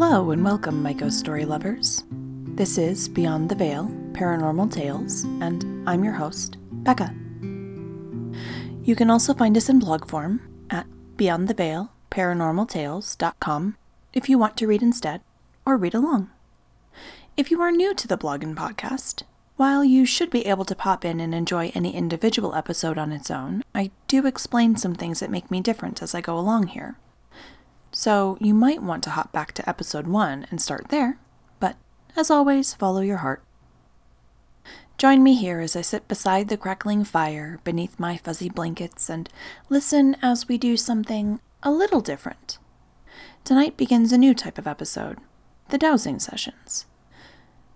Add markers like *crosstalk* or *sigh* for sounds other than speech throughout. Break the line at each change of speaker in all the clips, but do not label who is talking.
Hello and welcome, my ghost story lovers. This is Beyond the Veil Paranormal Tales, and I'm your host, Becca. You can also find us in blog form at Beyond the Veil Paranormaltales.com if you want to read instead or read along. If you are new to the blog and podcast, while you should be able to pop in and enjoy any individual episode on its own, I do explain some things that make me different as I go along here. So you might want to hop back to episode 1 and start there, but as always, follow your heart. Join me here as I sit beside the crackling fire beneath my fuzzy blankets and listen as we do something a little different. Tonight begins a new type of episode the dowsing sessions.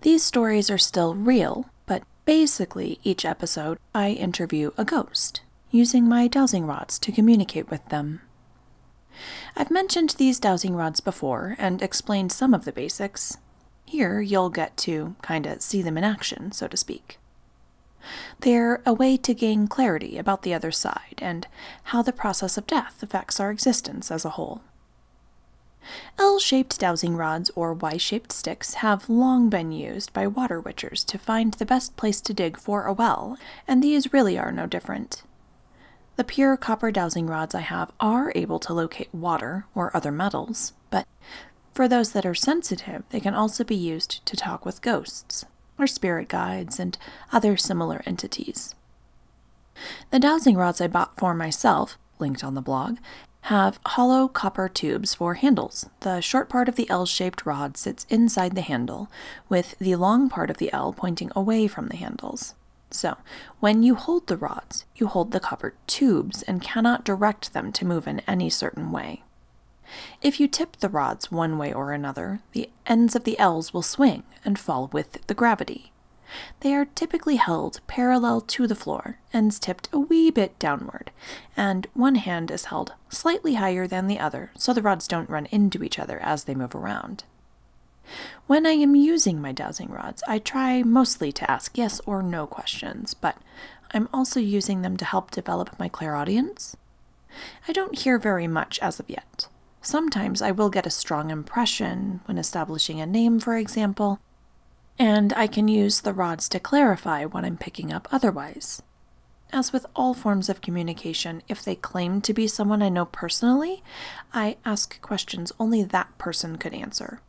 These stories are still real, but basically, each episode I interview a ghost, using my dowsing rods to communicate with them. I've mentioned these dowsing rods before and explained some of the basics. Here, you'll get to kinda see them in action, so to speak. They're a way to gain clarity about the other side and how the process of death affects our existence as a whole. L shaped dowsing rods or Y shaped sticks have long been used by water witchers to find the best place to dig for a well, and these really are no different. The pure copper dowsing rods I have are able to locate water or other metals, but for those that are sensitive, they can also be used to talk with ghosts, or spirit guides, and other similar entities. The dowsing rods I bought for myself, linked on the blog, have hollow copper tubes for handles. The short part of the L shaped rod sits inside the handle, with the long part of the L pointing away from the handles. So, when you hold the rods, you hold the copper tubes and cannot direct them to move in any certain way. If you tip the rods one way or another, the ends of the L's will swing and fall with the gravity. They are typically held parallel to the floor, ends tipped a wee bit downward, and one hand is held slightly higher than the other so the rods don't run into each other as they move around. When I am using my dowsing rods, I try mostly to ask yes or no questions, but I'm also using them to help develop my clairaudience. I don't hear very much as of yet. Sometimes I will get a strong impression when establishing a name, for example, and I can use the rods to clarify what I'm picking up otherwise. As with all forms of communication, if they claim to be someone I know personally, I ask questions only that person could answer.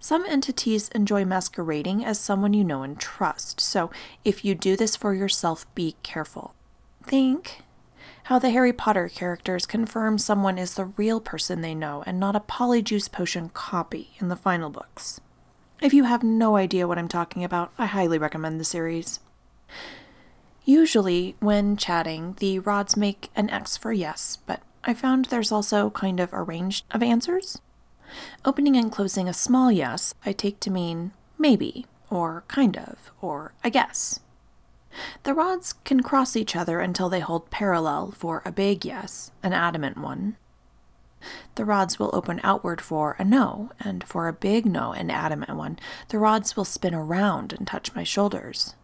Some entities enjoy masquerading as someone you know and trust, so if you do this for yourself, be careful. Think how the Harry Potter characters confirm someone is the real person they know and not a polyjuice potion copy in the final books. If you have no idea what I'm talking about, I highly recommend the series. Usually, when chatting, the rods make an X for yes, but I found there's also kind of a range of answers. Opening and closing a small yes, I take to mean maybe, or kind of, or I guess. The rods can cross each other until they hold parallel for a big yes, an adamant one. The rods will open outward for a no, and for a big no, an adamant one, the rods will spin around and touch my shoulders.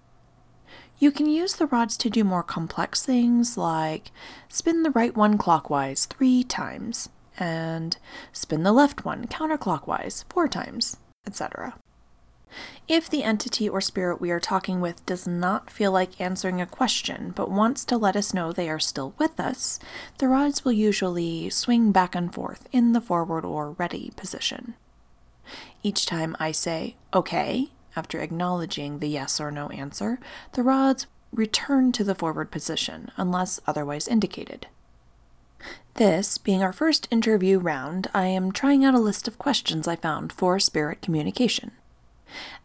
You can use the rods to do more complex things like spin the right one clockwise three times, and spin the left one counterclockwise four times, etc. If the entity or spirit we are talking with does not feel like answering a question but wants to let us know they are still with us, the rods will usually swing back and forth in the forward or ready position. Each time I say, okay, after acknowledging the yes or no answer, the rods return to the forward position unless otherwise indicated. This being our first interview round, I am trying out a list of questions I found for spirit communication.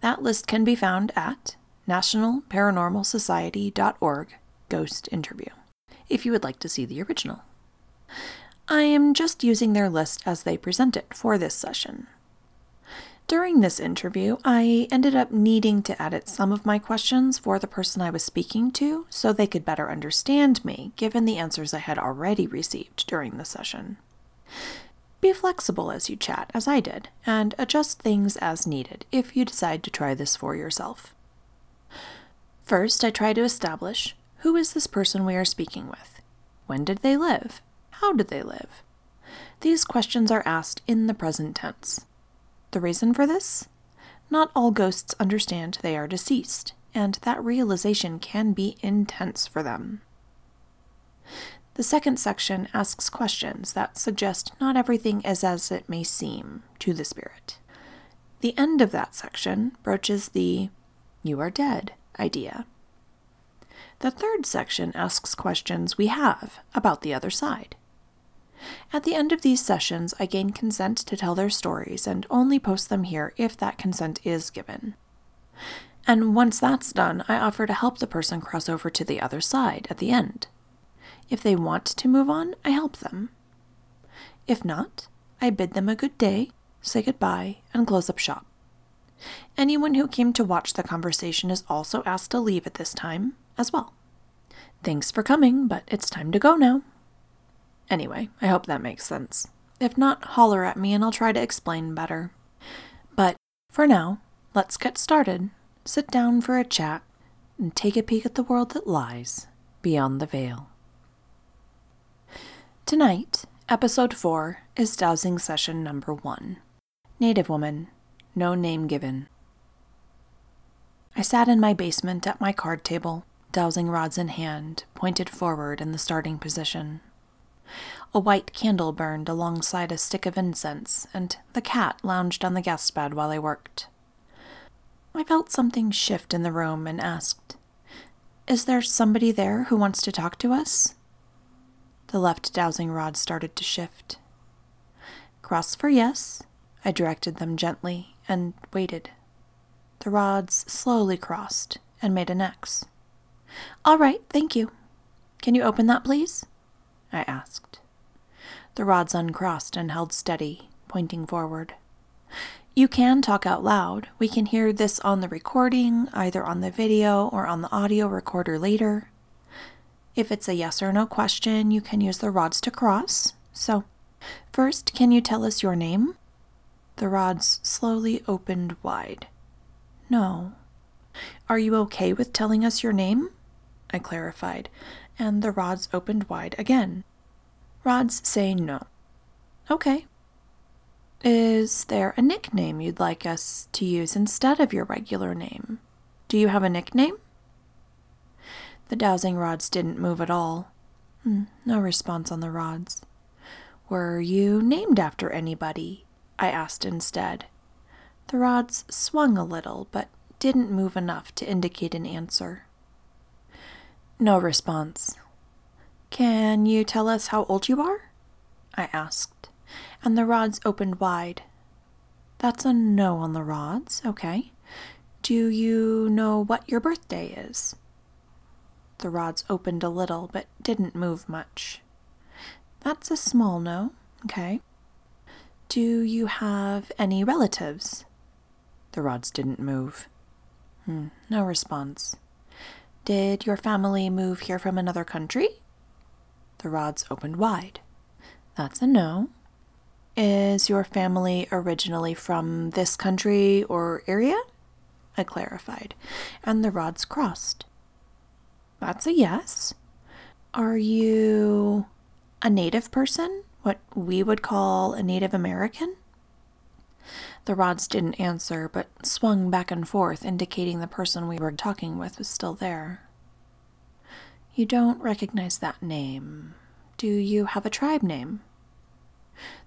That list can be found at nationalparanormalsociety.org ghost interview if you would like to see the original. I am just using their list as they present it for this session. During this interview, I ended up needing to edit some of my questions for the person I was speaking to so they could better understand me, given the answers I had already received during the session. Be flexible as you chat, as I did, and adjust things as needed if you decide to try this for yourself. First, I try to establish who is this person we are speaking with? When did they live? How did they live? These questions are asked in the present tense. The reason for this? Not all ghosts understand they are deceased, and that realization can be intense for them. The second section asks questions that suggest not everything is as it may seem to the spirit. The end of that section broaches the you are dead idea. The third section asks questions we have about the other side. At the end of these sessions, I gain consent to tell their stories and only post them here if that consent is given. And once that's done, I offer to help the person cross over to the other side at the end. If they want to move on, I help them. If not, I bid them a good day, say goodbye, and close up shop. Anyone who came to watch the conversation is also asked to leave at this time as well. Thanks for coming, but it's time to go now. Anyway, I hope that makes sense. If not, holler at me and I'll try to explain better. But for now, let's get started. Sit down for a chat and take a peek at the world that lies beyond the veil. Tonight, episode 4 is dowsing session number 1 Native Woman, no name given. I sat in my basement at my card table, dowsing rods in hand, pointed forward in the starting position. A white candle burned alongside a stick of incense, and the cat lounged on the guest bed while I worked. I felt something shift in the room and asked, Is there somebody there who wants to talk to us? The left dowsing rod started to shift. Cross for yes, I directed them gently and waited. The rods slowly crossed and made an X. All right, thank you. Can you open that, please? I asked. The rods uncrossed and held steady, pointing forward. You can talk out loud. We can hear this on the recording, either on the video or on the audio recorder later. If it's a yes or no question, you can use the rods to cross. So, first, can you tell us your name? The rods slowly opened wide. No. Are you okay with telling us your name? I clarified, and the rods opened wide again. Rods say no. Okay. Is there a nickname you'd like us to use instead of your regular name? Do you have a nickname? The dowsing rods didn't move at all. Hmm, no response on the rods. Were you named after anybody? I asked instead. The rods swung a little, but didn't move enough to indicate an answer. No response. Can you tell us how old you are? I asked, and the rods opened wide. That's a no on the rods, okay. Do you know what your birthday is? The rods opened a little, but didn't move much. That's a small no, okay. Do you have any relatives? The rods didn't move. Hmm, no response. Did your family move here from another country? The rods opened wide. That's a no. Is your family originally from this country or area? I clarified, and the rods crossed. That's a yes. Are you a native person? What we would call a Native American? The rods didn't answer, but swung back and forth, indicating the person we were talking with was still there. You don't recognize that name. Do you have a tribe name?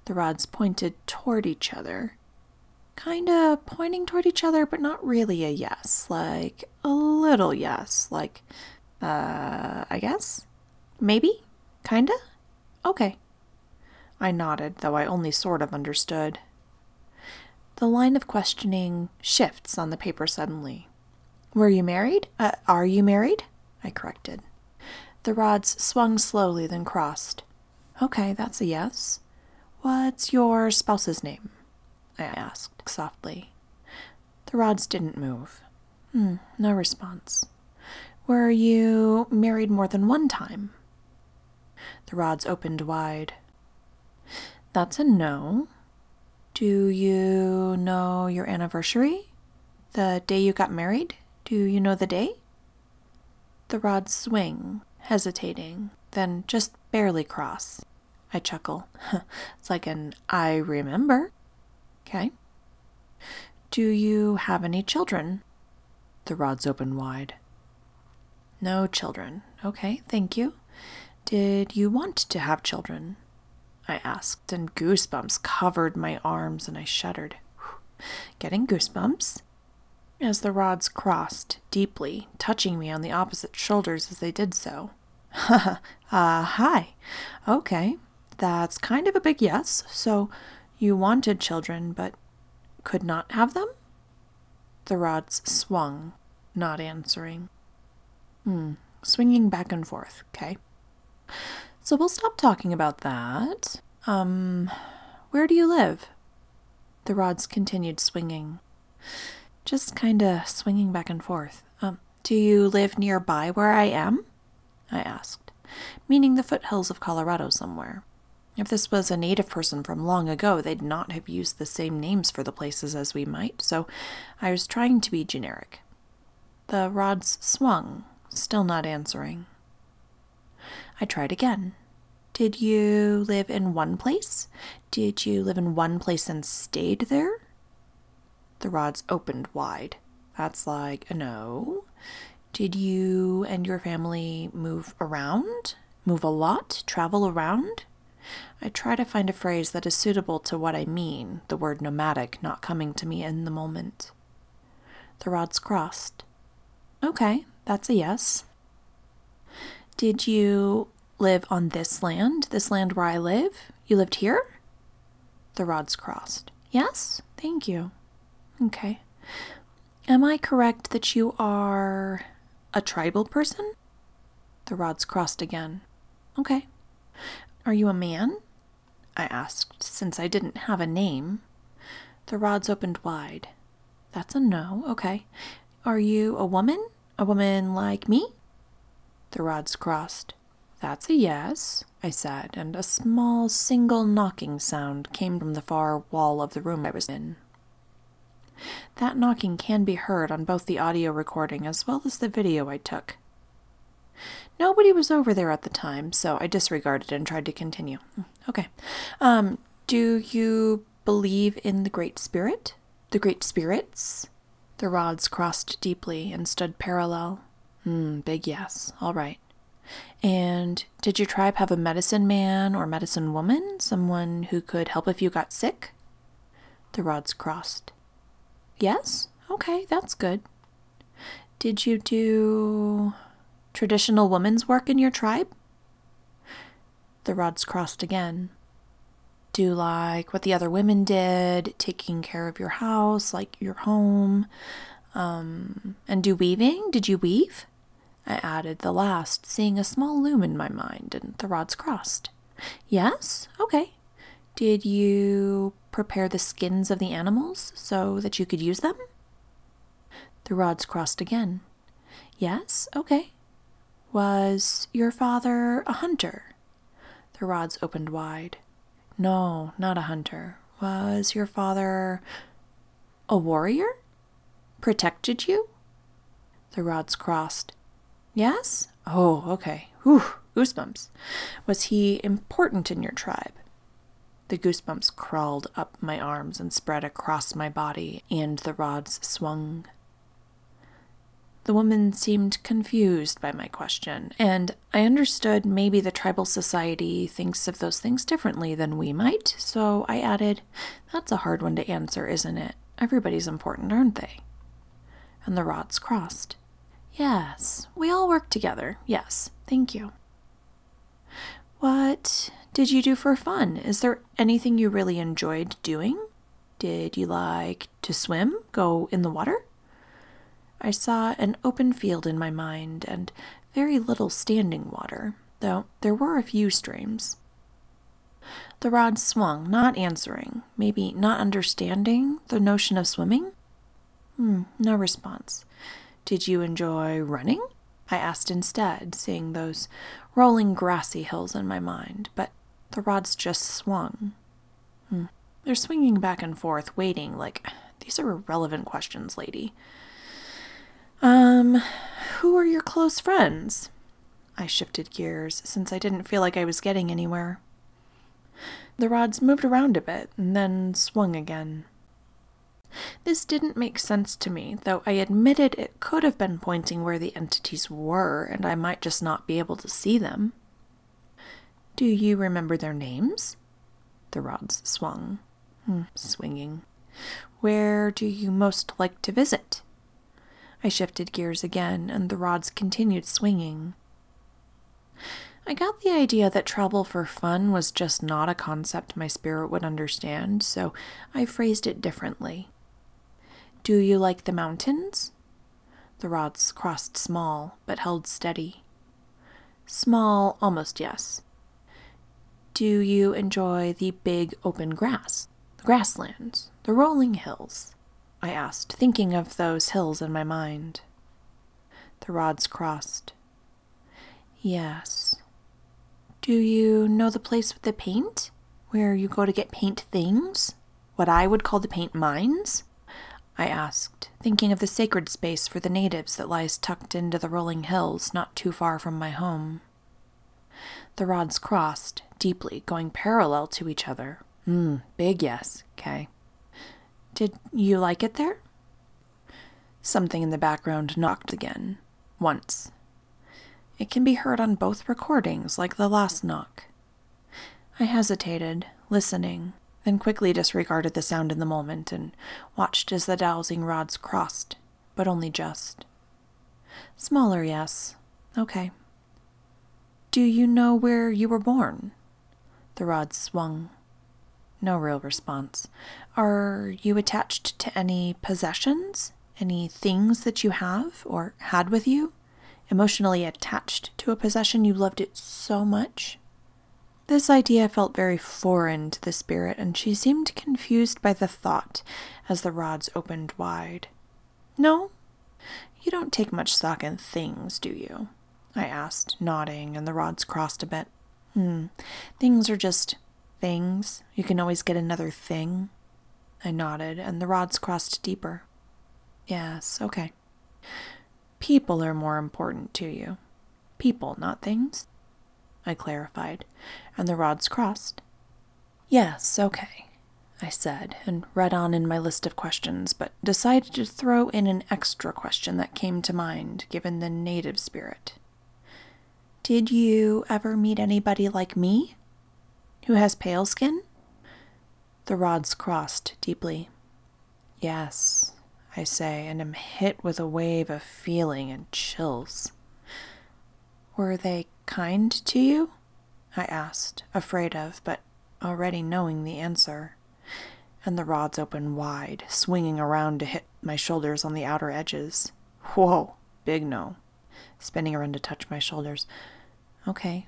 The rods pointed toward each other. Kinda pointing toward each other, but not really a yes. Like a little yes. Like, uh, I guess? Maybe? Kinda? Okay. I nodded, though I only sort of understood. The line of questioning shifts on the paper suddenly. Were you married? Uh, are you married? I corrected. The rods swung slowly, then crossed. Okay, that's a yes. What's your spouse's name? I asked softly. The rods didn't move. Hmm, no response. Were you married more than one time? The rods opened wide. That's a no. Do you know your anniversary? The day you got married? Do you know the day? The rods swing, hesitating, then just barely cross. I chuckle. *laughs* it's like an I remember. Okay. Do you have any children? The rods open wide. No children. Okay, thank you. Did you want to have children? I asked, and goosebumps covered my arms, and I shuddered. Getting goosebumps? As the rods crossed deeply, touching me on the opposite shoulders as they did so. *laughs* uh, hi. Okay, that's kind of a big yes. So you wanted children, but could not have them? The rods swung, not answering. Hmm, swinging back and forth, okay. So we'll stop talking about that. Um, where do you live? The rods continued swinging, just kinda swinging back and forth. Um, do you live nearby where I am? I asked, meaning the foothills of Colorado somewhere. If this was a native person from long ago, they'd not have used the same names for the places as we might, so I was trying to be generic. The rods swung, still not answering. I tried again. Did you live in one place? Did you live in one place and stayed there? The rods opened wide. That's like a no. Did you and your family move around? Move a lot? Travel around? I try to find a phrase that is suitable to what I mean, the word nomadic not coming to me in the moment. The rods crossed. Okay, that's a yes. Did you live on this land, this land where I live? You lived here? The rods crossed. Yes, thank you. Okay. Am I correct that you are a tribal person? The rods crossed again. Okay. Are you a man? I asked, since I didn't have a name. The rods opened wide. That's a no. Okay. Are you a woman? A woman like me? The rods crossed. That's a yes, I said, and a small single knocking sound came from the far wall of the room I was in. That knocking can be heard on both the audio recording as well as the video I took. Nobody was over there at the time, so I disregarded and tried to continue. Hmm, okay. Um, do you believe in the Great Spirit? The Great Spirits? The rods crossed deeply and stood parallel. Hmm, big yes. All right. And did your tribe have a medicine man or medicine woman? Someone who could help if you got sick? The rods crossed. Yes? Okay, that's good. Did you do traditional woman's work in your tribe? The rods crossed again. Do like what the other women did, taking care of your house, like your home, um, and do weaving? Did you weave? I added the last, seeing a small loom in my mind, and the rods crossed. Yes? Okay. Did you prepare the skins of the animals so that you could use them? The rods crossed again. Yes? Okay. Was your father a hunter? The rods opened wide. No, not a hunter. Was your father a warrior? Protected you? The rods crossed. Yes? Oh, okay. Whew, goosebumps. Was he important in your tribe? The goosebumps crawled up my arms and spread across my body, and the rods swung. The woman seemed confused by my question, and I understood maybe the tribal society thinks of those things differently than we might, so I added, That's a hard one to answer, isn't it? Everybody's important, aren't they? And the rods crossed. Yes, we all work together. Yes, thank you. What did you do for fun? Is there anything you really enjoyed doing? Did you like to swim, go in the water? I saw an open field in my mind and very little standing water, though there were a few streams. The rod swung, not answering, maybe not understanding the notion of swimming. Hmm, no response. Did you enjoy running? I asked instead, seeing those rolling grassy hills in my mind, but the rods just swung. Hmm. They're swinging back and forth, waiting, like, these are irrelevant questions, lady. Um, who are your close friends? I shifted gears, since I didn't feel like I was getting anywhere. The rods moved around a bit and then swung again. This didn't make sense to me, though I admitted it could have been pointing where the entities were, and I might just not be able to see them. Do you remember their names? The rods swung, hmm, swinging. Where do you most like to visit? I shifted gears again, and the rods continued swinging. I got the idea that travel for fun was just not a concept my spirit would understand, so I phrased it differently. Do you like the mountains? The rods crossed small, but held steady. Small, almost yes. Do you enjoy the big open grass, the grasslands, the rolling hills? I asked, thinking of those hills in my mind. The rods crossed. Yes. Do you know the place with the paint? Where you go to get paint things? What I would call the paint mines? I asked, thinking of the sacred space for the natives that lies tucked into the rolling hills not too far from my home. The rods crossed, deeply, going parallel to each other. Hmm, big yes, Kay. Did you like it there? Something in the background knocked again, once, it can be heard on both recordings, like the last knock. I hesitated, listening, then quickly disregarded the sound in the moment and watched as the dowsing rods crossed, but only just. Smaller, yes. Okay. Do you know where you were born? The rods swung. No real response. Are you attached to any possessions? Any things that you have or had with you? emotionally attached to a possession you loved it so much? This idea felt very foreign to the spirit, and she seemed confused by the thought as the rods opened wide. No, you don't take much stock in things, do you? I asked, nodding, and the rods crossed a bit. Hmm, things are just things. You can always get another thing. I nodded, and the rods crossed deeper. Yes, okay. People are more important to you. People, not things. I clarified, and the rods crossed. Yes, okay, I said, and read on in my list of questions, but decided to throw in an extra question that came to mind given the native spirit. Did you ever meet anybody like me? Who has pale skin? The rods crossed deeply. Yes, I say, and am hit with a wave of feeling and chills. Were they kind to you? I asked, afraid of, but already knowing the answer. And the rods open wide, swinging around to hit my shoulders on the outer edges. Whoa, big no. Spinning around to touch my shoulders. Okay,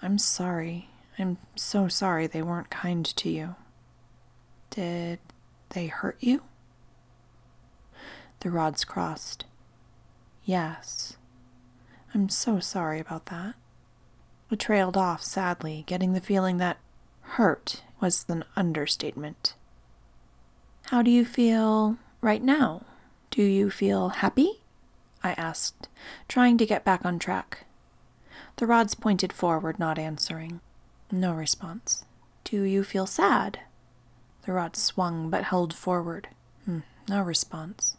I'm sorry. I'm so sorry they weren't kind to you. Did they hurt you? The rods crossed. Yes. I'm so sorry about that. I trailed off sadly, getting the feeling that hurt was an understatement. How do you feel right now? Do you feel happy? I asked, trying to get back on track. The rods pointed forward, not answering. No response. Do you feel sad? The rods swung but held forward. Hmm, no response.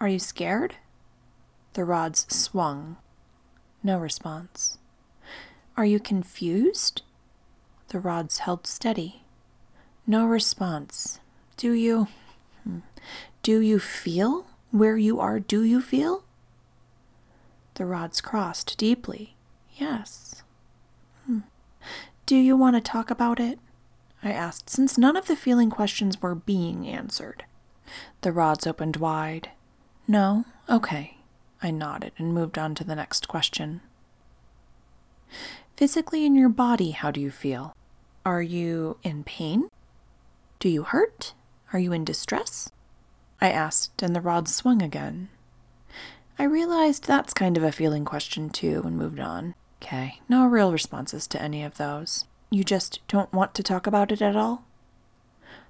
Are you scared? The rods swung. No response. Are you confused? The rods held steady. No response. Do you. Hmm, do you feel where you are? Do you feel? The rods crossed deeply. Yes. Hmm. Do you want to talk about it? I asked, since none of the feeling questions were being answered. The rods opened wide. No? Okay. I nodded and moved on to the next question. Physically in your body, how do you feel? Are you in pain? Do you hurt? Are you in distress? I asked, and the rod swung again. I realized that's kind of a feeling question too and moved on. Okay, no real responses to any of those. You just don't want to talk about it at all?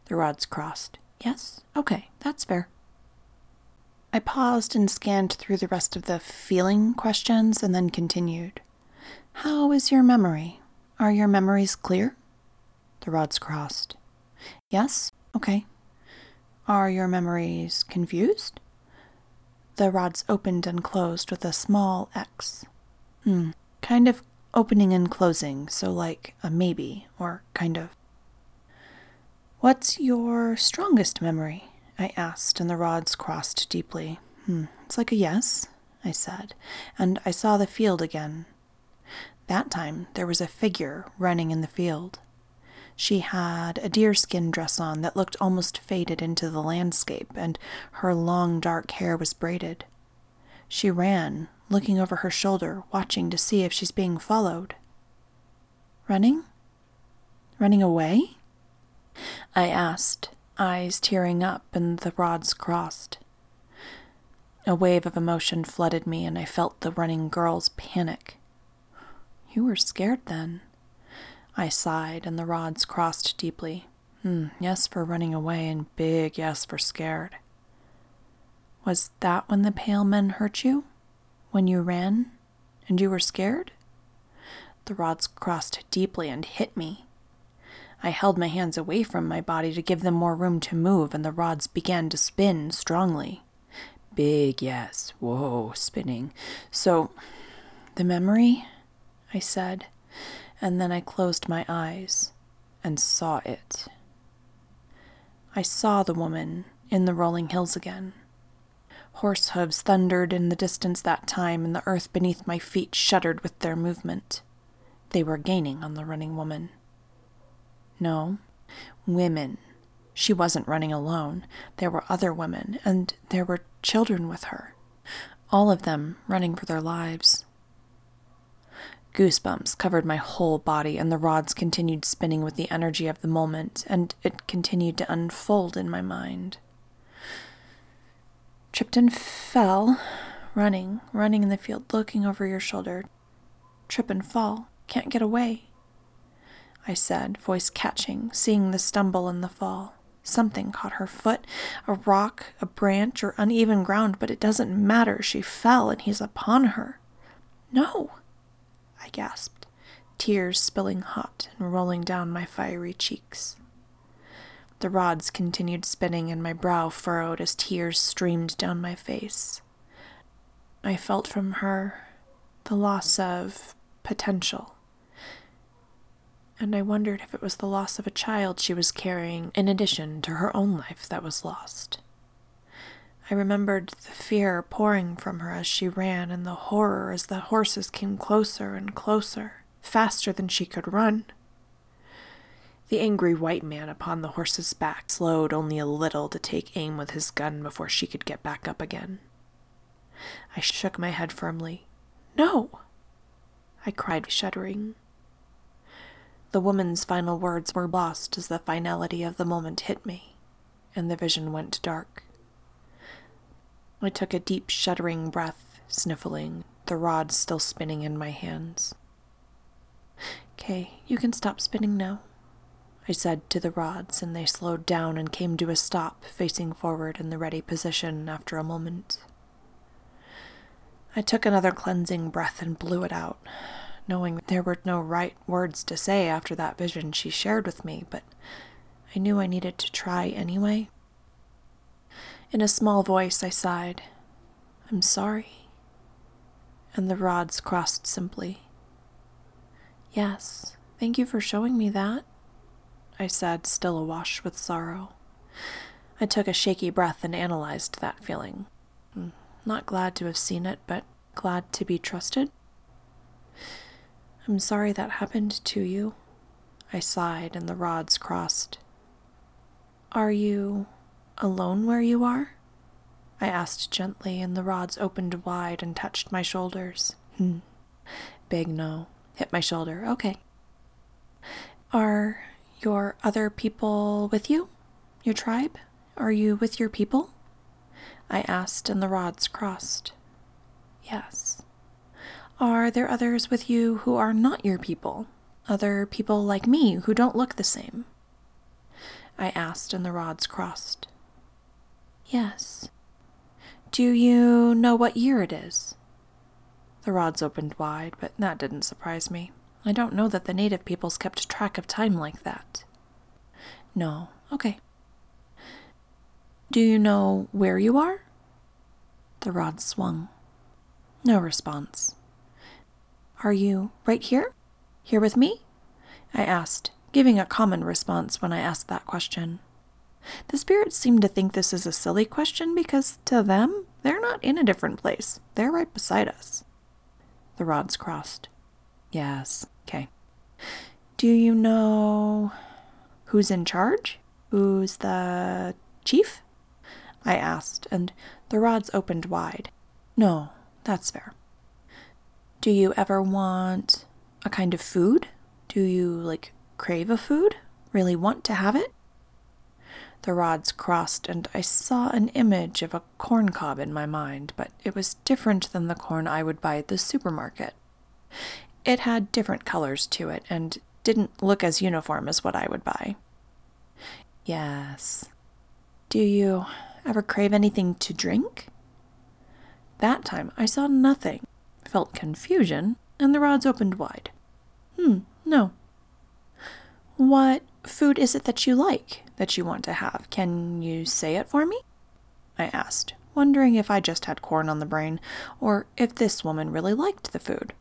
The rods crossed. Yes? Okay, that's fair. I paused and scanned through the rest of the feeling questions and then continued. How is your memory? Are your memories clear? The rods crossed. Yes? Okay. Are your memories confused? The rods opened and closed with a small X. Hmm, kind of opening and closing, so like a maybe, or kind of. What's your strongest memory? I asked, and the rods crossed deeply. Hmm, it's like a yes, I said, and I saw the field again. That time there was a figure running in the field. She had a deerskin dress on that looked almost faded into the landscape, and her long dark hair was braided. She ran, looking over her shoulder, watching to see if she's being followed. Running? Running away? I asked, eyes tearing up and the rods crossed. A wave of emotion flooded me, and I felt the running girl's panic. You were scared then. I sighed, and the rods crossed deeply. Hmm, yes for running away, and big yes for scared. Was that when the pale men hurt you? When you ran? And you were scared? The rods crossed deeply and hit me. I held my hands away from my body to give them more room to move, and the rods began to spin strongly. Big yes, whoa, spinning. So, the memory? I said and then I closed my eyes and saw it. I saw the woman in the rolling hills again. Horse hooves thundered in the distance that time, and the earth beneath my feet shuddered with their movement. They were gaining on the running woman. No, women. She wasn't running alone. There were other women, and there were children with her. All of them running for their lives. Goosebumps covered my whole body, and the rods continued spinning with the energy of the moment, and it continued to unfold in my mind. Tripped and fell, running, running in the field, looking over your shoulder. Trip and fall, can't get away. I said, voice catching, seeing the stumble and the fall. Something caught her foot, a rock, a branch, or uneven ground, but it doesn't matter. She fell, and he's upon her. No! I gasped, tears spilling hot and rolling down my fiery cheeks. The rods continued spinning, and my brow furrowed as tears streamed down my face. I felt from her the loss of potential. And I wondered if it was the loss of a child she was carrying in addition to her own life that was lost. I remembered the fear pouring from her as she ran, and the horror as the horses came closer and closer, faster than she could run. The angry white man upon the horse's back slowed only a little to take aim with his gun before she could get back up again. I shook my head firmly. No! I cried, shuddering. The woman's final words were lost as the finality of the moment hit me, and the vision went dark. I took a deep, shuddering breath, sniffling, the rod still spinning in my hands. Okay, you can stop spinning now, I said to the rods, and they slowed down and came to a stop, facing forward in the ready position after a moment. I took another cleansing breath and blew it out, knowing there were no right words to say after that vision she shared with me, but I knew I needed to try anyway. In a small voice, I sighed, I'm sorry. And the rods crossed simply. Yes, thank you for showing me that, I said, still awash with sorrow. I took a shaky breath and analyzed that feeling. Hmm, not glad to have seen it, but glad to be trusted. I'm sorry that happened to you. I sighed, and the rods crossed. Are you alone where you are? I asked gently, and the rods opened wide and touched my shoulders. Hmm. Big no. Hit my shoulder. Okay. Are your other people with you? Your tribe? Are you with your people? I asked, and the rods crossed. Yes. Are there others with you who are not your people? Other people like me who don't look the same? I asked, and the rods crossed. Yes. Do you know what year it is? The rods opened wide, but that didn't surprise me. I don't know that the native peoples kept track of time like that. No, okay. Do you know where you are? The rod swung. No response. Are you right here? Here with me? I asked, giving a common response when I asked that question. The spirits seem to think this is a silly question because to them, they're not in a different place. They're right beside us. The rods crossed. Yes, okay. Do you know who's in charge? Who's the chief? I asked, and the rods opened wide. No, that's fair. Do you ever want a kind of food? Do you, like, crave a food? Really want to have it? The rods crossed, and I saw an image of a corn cob in my mind, but it was different than the corn I would buy at the supermarket. It had different colors to it, and didn't look as uniform as what I would buy. Yes. Do you ever crave anything to drink? That time I saw nothing, felt confusion, and the rods opened wide. Hmm, no. What food is it that you like, that you want to have? Can you say it for me? I asked, wondering if I just had corn on the brain, or if this woman really liked the food.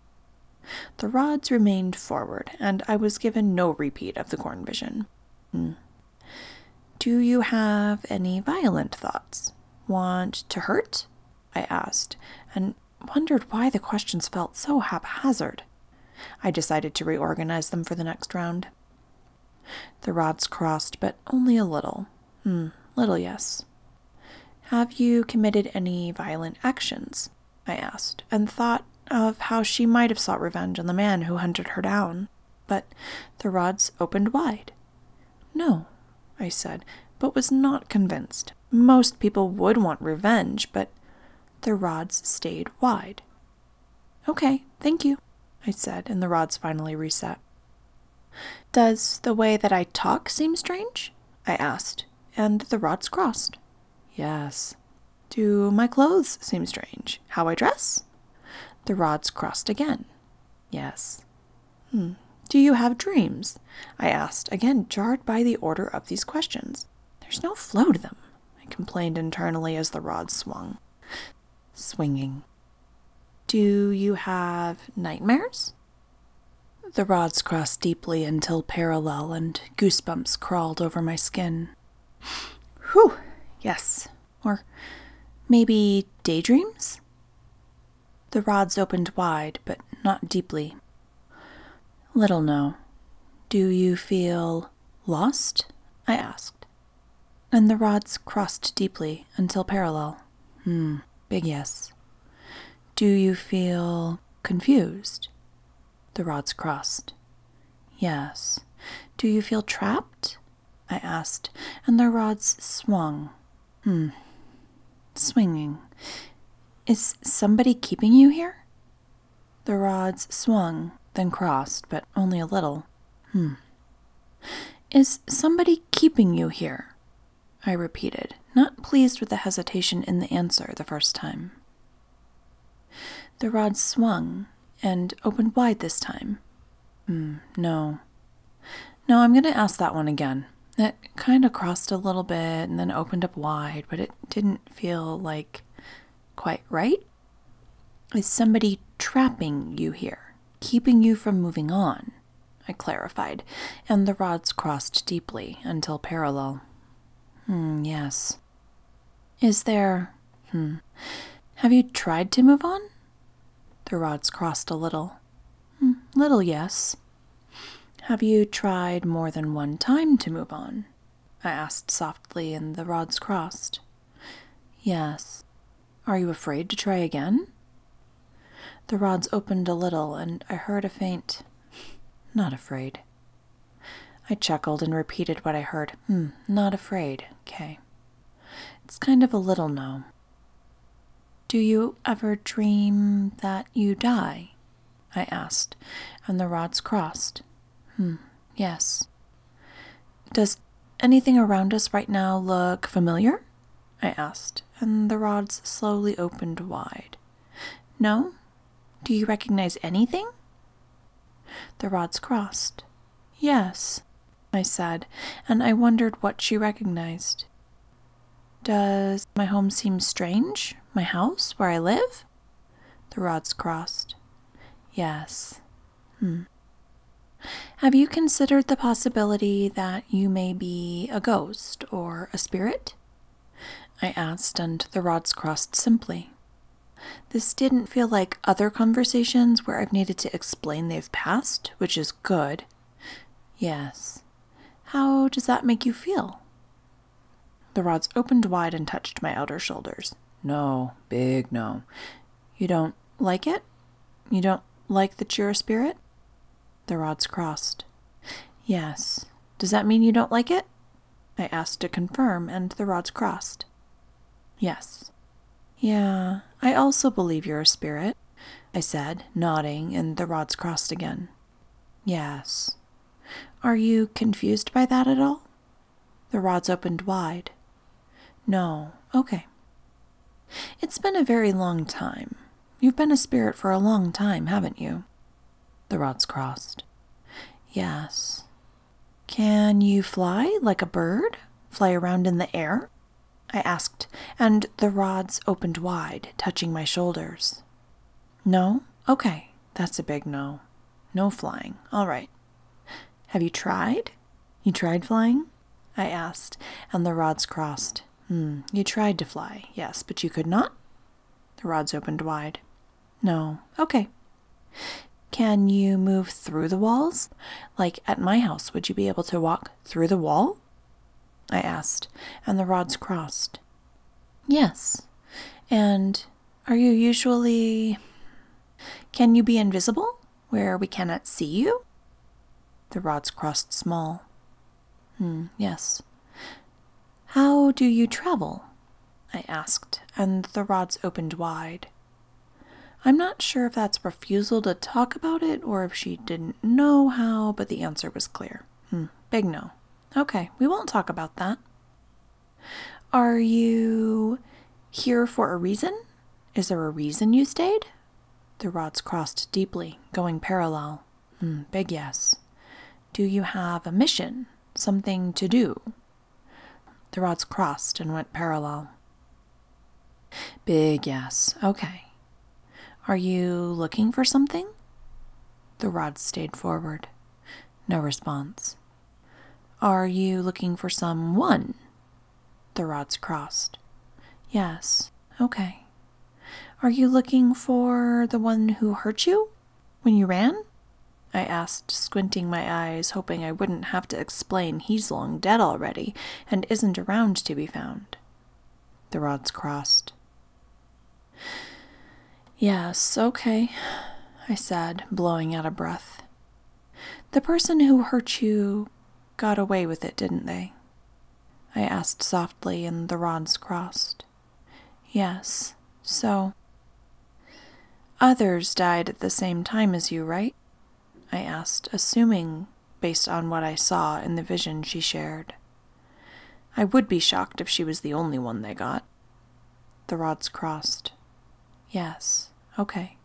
The rods remained forward, and I was given no repeat of the corn vision. Hmm. Do you have any violent thoughts? Want to hurt? I asked, and wondered why the questions felt so haphazard. I decided to reorganize them for the next round. The rods crossed, but only a little. Hmm, little, yes. Have you committed any violent actions? I asked, and thought of how she might have sought revenge on the man who hunted her down. But the rods opened wide. No, I said, but was not convinced. Most people would want revenge, but the rods stayed wide. Okay, thank you, I said, and the rods finally reset. Does the way that I talk seem strange? I asked, and the rods crossed. Yes. Do my clothes seem strange? How I dress? The rods crossed again. Yes. Hmm. Do you have dreams? I asked, again jarred by the order of these questions. There's no flow to them, I complained internally as the rods swung. Swinging. Do you have nightmares? The rods crossed deeply until parallel, and goosebumps crawled over my skin. Whew, yes. Or maybe daydreams? The rods opened wide, but not deeply. Little no. Do you feel lost? I asked. And the rods crossed deeply until parallel. Hmm, big yes. Do you feel confused? The rods crossed. Yes. Do you feel trapped? I asked, and the rods swung. Hmm. Swinging. Is somebody keeping you here? The rods swung, then crossed, but only a little. Hmm. Is somebody keeping you here? I repeated, not pleased with the hesitation in the answer the first time. The rod swung and opened wide this time. Hmm, no. No, I'm going to ask that one again. It kind of crossed a little bit and then opened up wide, but it didn't feel like quite right? Is somebody trapping you here, keeping you from moving on? I clarified, and the rods crossed deeply until parallel. Hmm, yes. Is there. Hmm. Have you tried to move on? The rods crossed a little. Hmm, little, yes. Have you tried more than one time to move on? I asked softly, and the rods crossed. Yes. Are you afraid to try again? The rods opened a little, and I heard a faint, Not afraid. I chuckled and repeated what I heard. Hmm, not afraid. Okay. It's kind of a little no. Do you ever dream that you die? I asked, and the rods crossed. Hmm, yes. Does anything around us right now look familiar? I asked, and the rods slowly opened wide. No? Do you recognize anything? The rods crossed. Yes, I said, and I wondered what she recognized. Does my home seem strange? My house, where I live? The rods crossed. Yes. Hmm. Have you considered the possibility that you may be a ghost or a spirit? I asked, and the rods crossed simply. This didn't feel like other conversations where I've needed to explain they've passed, which is good. Yes. How does that make you feel? The rods opened wide and touched my outer shoulders. No, big no. You don't like it? You don't like that you're a spirit? The rods crossed. Yes. Does that mean you don't like it? I asked to confirm, and the rods crossed. Yes. Yeah, I also believe you're a spirit, I said, nodding, and the rods crossed again. Yes. Are you confused by that at all? The rods opened wide. No, okay. It's been a very long time. You've been a spirit for a long time, haven't you? The rods crossed. Yes. Can you fly like a bird? Fly around in the air? I asked, and the rods opened wide, touching my shoulders. No? Okay, that's a big no. No flying. All right. Have you tried? You tried flying? I asked, and the rods crossed. Hmm, you tried to fly, yes, but you could not? The rods opened wide. No. Okay. Can you move through the walls? Like at my house, would you be able to walk through the wall? I asked, and the rods crossed. Yes. And are you usually. Can you be invisible, where we cannot see you? The rods crossed small. Hmm, yes. How do you travel? I asked, and the rods opened wide. I'm not sure if that's refusal to talk about it or if she didn't know how, but the answer was clear. Hmm, big no. Okay, we won't talk about that. Are you here for a reason? Is there a reason you stayed? The rods crossed deeply, going parallel. Mm, big yes. Do you have a mission? Something to do? The rods crossed and went parallel. Big yes. Okay. Are you looking for something? The rods stayed forward. No response. Are you looking for someone? The rods crossed. Yes, okay. Are you looking for the one who hurt you when you ran? I asked, squinting my eyes, hoping I wouldn't have to explain he's long dead already and isn't around to be found. The rods crossed. Yes, okay, I said, blowing out a breath. The person who hurt you got away with it, didn't they? I asked softly, and the rods crossed. Yes, so. Others died at the same time as you, right? I asked, assuming based on what I saw in the vision she shared. I would be shocked if she was the only one they got. The rods crossed. Yes, okay.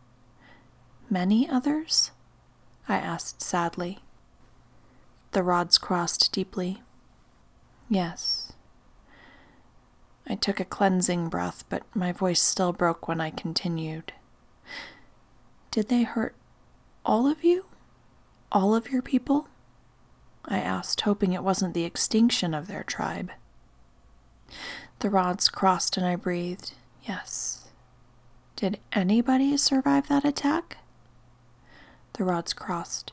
Many others? I asked sadly. The rods crossed deeply. Yes. I took a cleansing breath, but my voice still broke when I continued. Did they hurt all of you? All of your people? I asked, hoping it wasn't the extinction of their tribe. The rods crossed and I breathed. Yes. Did anybody survive that attack? The rods crossed.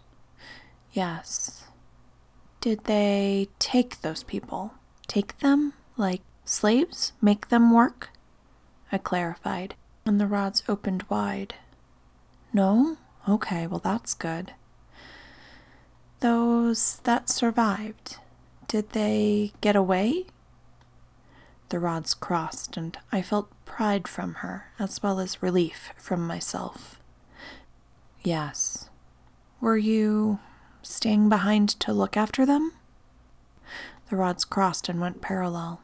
Yes. Did they take those people? Take them like slaves? Make them work? I clarified, and the rods opened wide. No? Okay, well, that's good. Those that survived, did they get away? The rods crossed, and I felt pride from her, as well as relief from myself. Yes. Were you staying behind to look after them? The rods crossed and went parallel.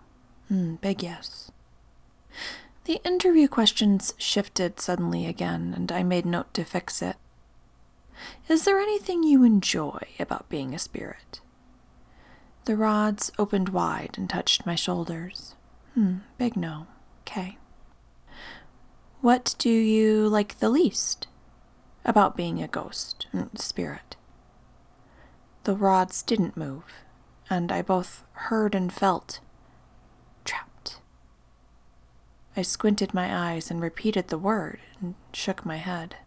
Mm, big yes. The interview questions shifted suddenly again, and I made note to fix it. Is there anything you enjoy about being a spirit? The rods opened wide and touched my shoulders. Hmm, big no. Okay. What do you like the least about being a ghost, spirit? The rods didn't move, and I both heard and felt trapped. I squinted my eyes and repeated the word and shook my head.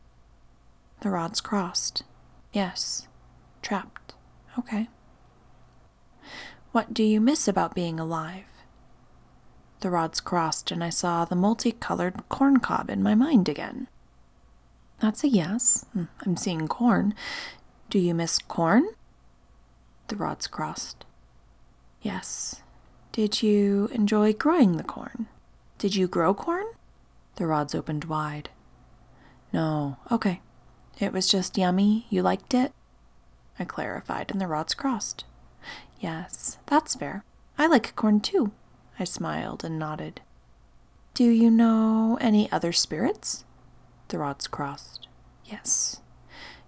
The rods crossed. Yes, trapped. Okay. What do you miss about being alive? The rods crossed, and I saw the multicolored corn cob in my mind again. That's a yes. Hmm, I'm seeing corn. Do you miss corn? The rods crossed. Yes. Did you enjoy growing the corn? Did you grow corn? The rods opened wide. No, okay. It was just yummy. You liked it? I clarified, and the rods crossed. Yes, that's fair. I like corn too. I smiled and nodded. Do you know any other spirits? The rods crossed. Yes.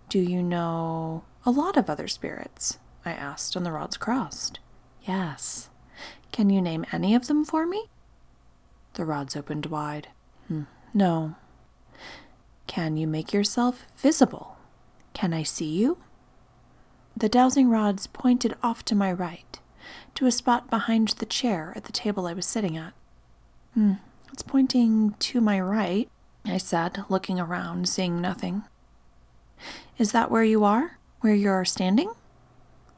Do you know a lot of other spirits? I asked, and the rods crossed. Yes. Can you name any of them for me? The rods opened wide. Hmm. No. Can you make yourself visible? Can I see you? The dowsing rods pointed off to my right, to a spot behind the chair at the table I was sitting at. Hmm, it's pointing to my right, I said, looking around, seeing nothing. Is that where you are? Where you're standing?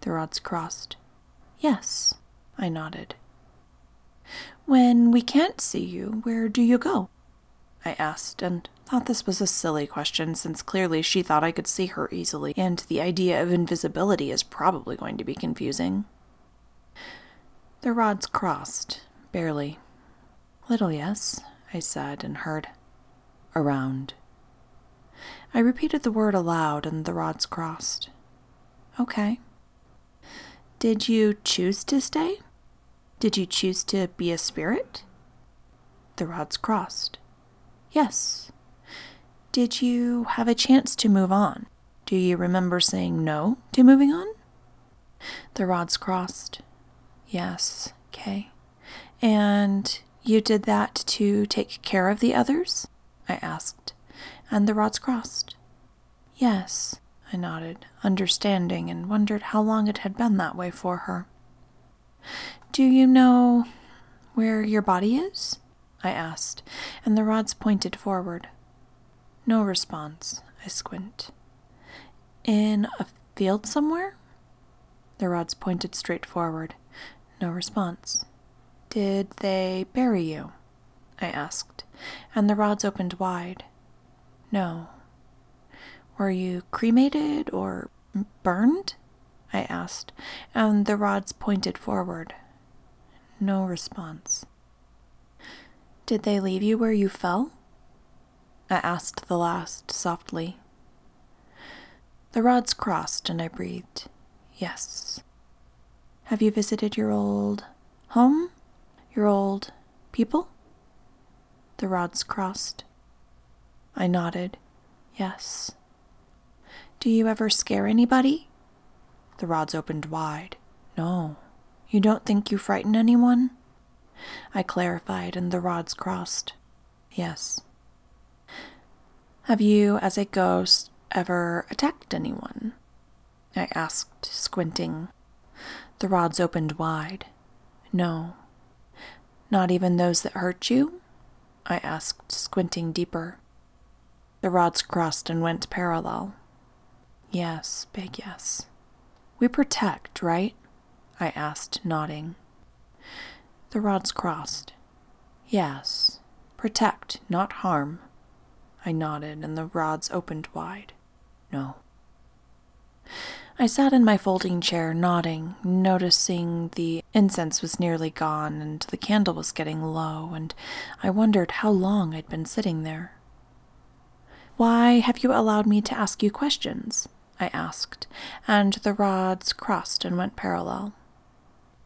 The rods crossed. Yes, I nodded. When we can't see you, where do you go? I asked, and thought this was a silly question since clearly she thought I could see her easily, and the idea of invisibility is probably going to be confusing. The rods crossed, barely. Little yes, I said and heard. Around. I repeated the word aloud and the rods crossed. Okay. Did you choose to stay? Did you choose to be a spirit? The rods crossed. Yes. Did you have a chance to move on? Do you remember saying no to moving on? The rods crossed. Yes, Kay. And you did that to take care of the others? I asked, and the rods crossed. Yes, I nodded, understanding, and wondered how long it had been that way for her. Do you know where your body is? I asked, and the rods pointed forward. No response. I squint. In a field somewhere? The rods pointed straight forward. No response. Did they bury you? I asked, and the rods opened wide. No. Were you cremated or burned? I asked, and the rods pointed forward. No response. Did they leave you where you fell? I asked the last softly. The rods crossed, and I breathed, Yes. Have you visited your old home? Your old people? The rods crossed. I nodded. Yes. Do you ever scare anybody? The rods opened wide. No. You don't think you frighten anyone? I clarified, and the rods crossed. Yes. Have you, as a ghost, ever attacked anyone? I asked, squinting. The rods opened wide. No. Not even those that hurt you? I asked, squinting deeper. The rods crossed and went parallel. Yes, big yes. We protect, right? I asked, nodding. The rods crossed. Yes, protect, not harm. I nodded, and the rods opened wide. No. I sat in my folding chair, nodding, noticing the incense was nearly gone and the candle was getting low, and I wondered how long I'd been sitting there. Why have you allowed me to ask you questions? I asked, and the rods crossed and went parallel.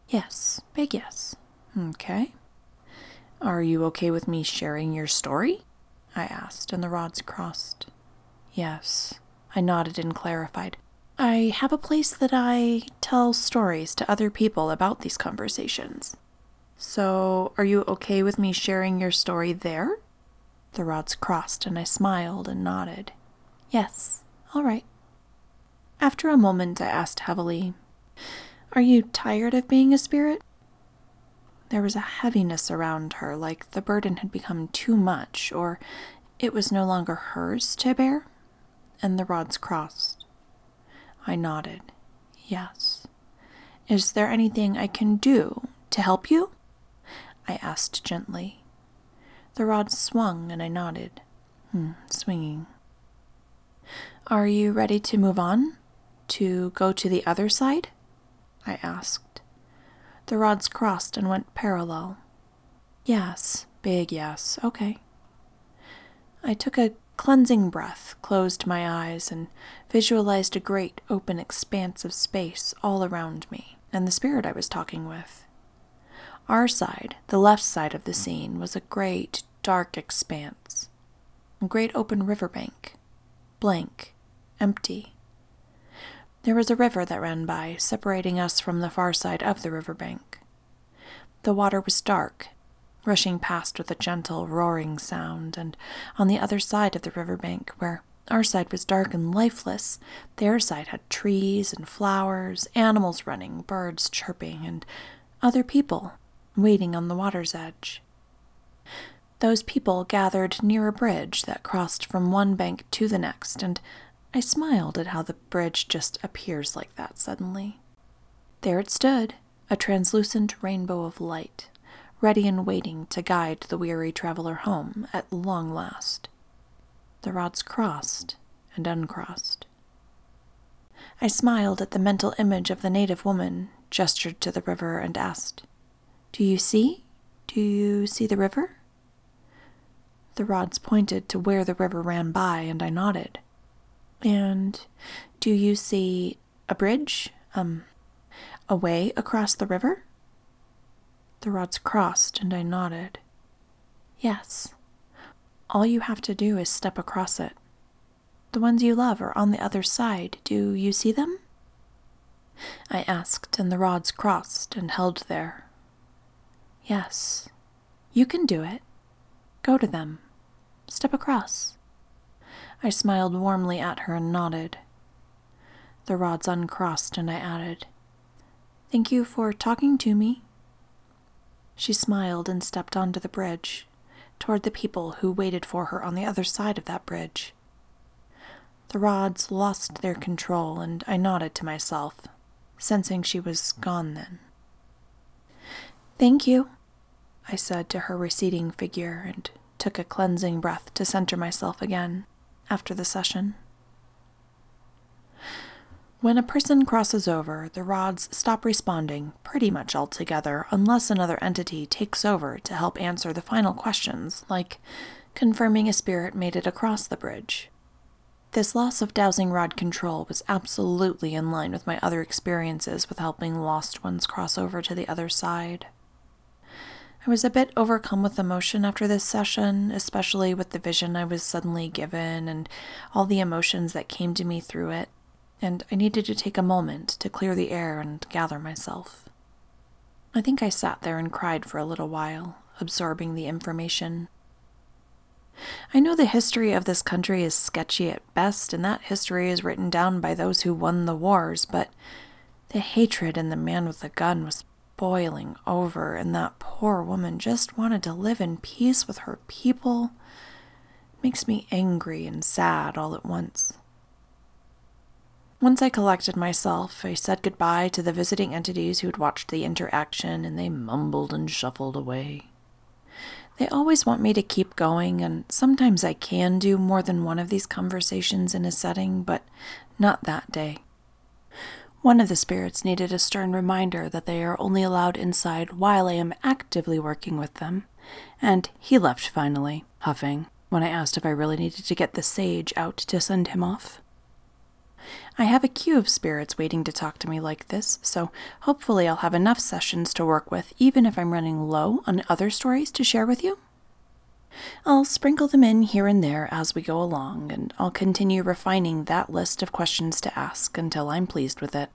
Yes, big yes. Okay. Are you okay with me sharing your story? I asked, and the rods crossed. Yes. I nodded and clarified. I have a place that I tell stories to other people about these conversations. So, are you okay with me sharing your story there? The rods crossed, and I smiled and nodded. Yes, all right. After a moment, I asked heavily, Are you tired of being a spirit? There was a heaviness around her, like the burden had become too much, or it was no longer hers to bear, and the rods crossed. I nodded. Yes. Is there anything I can do to help you? I asked gently. The rods swung, and I nodded. Hmm, swinging. Are you ready to move on? To go to the other side? I asked. The rods crossed and went parallel. Yes, big yes, okay. I took a cleansing breath, closed my eyes, and visualized a great open expanse of space all around me and the spirit I was talking with. Our side, the left side of the scene, was a great, dark expanse, a great open riverbank, blank, empty. There was a river that ran by, separating us from the far side of the riverbank. The water was dark, rushing past with a gentle, roaring sound, and on the other side of the riverbank, where our side was dark and lifeless, their side had trees and flowers, animals running, birds chirping, and other people waiting on the water's edge. Those people gathered near a bridge that crossed from one bank to the next, and I smiled at how the bridge just appears like that suddenly. There it stood, a translucent rainbow of light, ready and waiting to guide the weary traveler home at long last. The rods crossed and uncrossed. I smiled at the mental image of the native woman, gestured to the river, and asked, Do you see? Do you see the river? The rods pointed to where the river ran by, and I nodded. And do you see a bridge, um, a way across the river? The rods crossed, and I nodded. Yes. All you have to do is step across it. The ones you love are on the other side. Do you see them? I asked, and the rods crossed and held there. Yes, you can do it. Go to them. Step across. I smiled warmly at her and nodded. The rods uncrossed, and I added, Thank you for talking to me. She smiled and stepped onto the bridge, toward the people who waited for her on the other side of that bridge. The rods lost their control, and I nodded to myself, sensing she was gone then. Thank you, I said to her receding figure, and took a cleansing breath to center myself again after the session. When a person crosses over, the rods stop responding pretty much altogether unless another entity takes over to help answer the final questions, like confirming a spirit made it across the bridge. This loss of dowsing rod control was absolutely in line with my other experiences with helping lost ones cross over to the other side. I was a bit overcome with emotion after this session, especially with the vision I was suddenly given and all the emotions that came to me through it, and I needed to take a moment to clear the air and gather myself. I think I sat there and cried for a little while, absorbing the information. I know the history of this country is sketchy at best, and that history is written down by those who won the wars, but the hatred in the man with the gun was boiling over, and that poor woman just wanted to live in peace with her people. It makes me angry and sad all at once. Once I collected myself, I said goodbye to the visiting entities who had watched the interaction, and they mumbled and shuffled away. They always want me to keep going, and sometimes I can do more than one of these conversations in a setting, but not that day. One of the spirits needed a stern reminder that they are only allowed inside while I am actively working with them, and he left finally, huffing, when I asked if I really needed to get the sage out to send him off. I have a queue of spirits waiting to talk to me like this, so hopefully I'll have enough sessions to work with, even if I'm running low on other stories to share with you. I'll sprinkle them in here and there as we go along, and I'll continue refining that list of questions to ask until I'm pleased with it.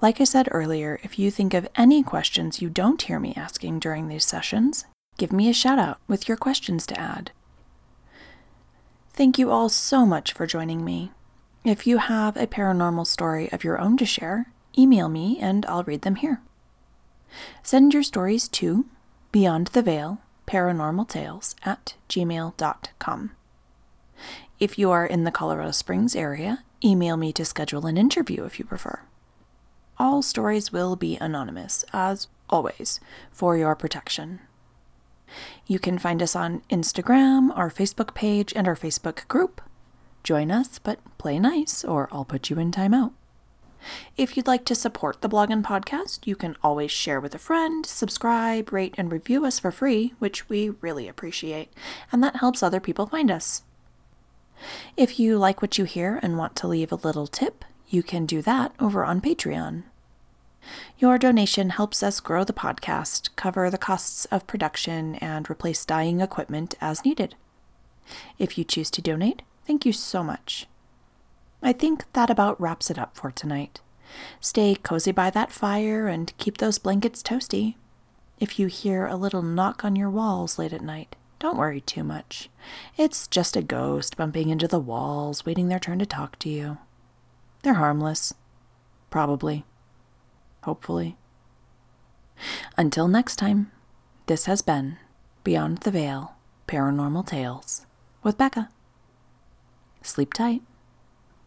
Like I said earlier, if you think of any questions you don't hear me asking during these sessions, give me a shout out with your questions to add. Thank you all so much for joining me. If you have a paranormal story of your own to share, email me and I'll read them here. Send your stories to Beyond the Veil Paranormal Tales at gmail.com. If you are in the Colorado Springs area, email me to schedule an interview if you prefer. All stories will be anonymous, as always, for your protection. You can find us on Instagram, our Facebook page, and our Facebook group. Join us, but play nice, or I'll put you in timeout. If you'd like to support the blog and podcast, you can always share with a friend, subscribe, rate, and review us for free, which we really appreciate, and that helps other people find us. If you like what you hear and want to leave a little tip, you can do that over on Patreon. Your donation helps us grow the podcast, cover the costs of production, and replace dying equipment as needed. If you choose to donate, thank you so much. I think that about wraps it up for tonight. Stay cozy by that fire and keep those blankets toasty. If you hear a little knock on your walls late at night, don't worry too much. It's just a ghost bumping into the walls, waiting their turn to talk to you. They're harmless. Probably. Hopefully. Until next time, this has been Beyond the Veil Paranormal Tales with Becca. Sleep tight.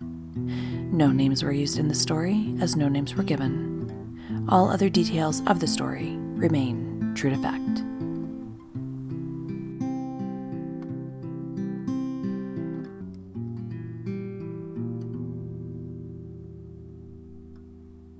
No names were used in the story, as no names were given. All other details of the story remain true to fact.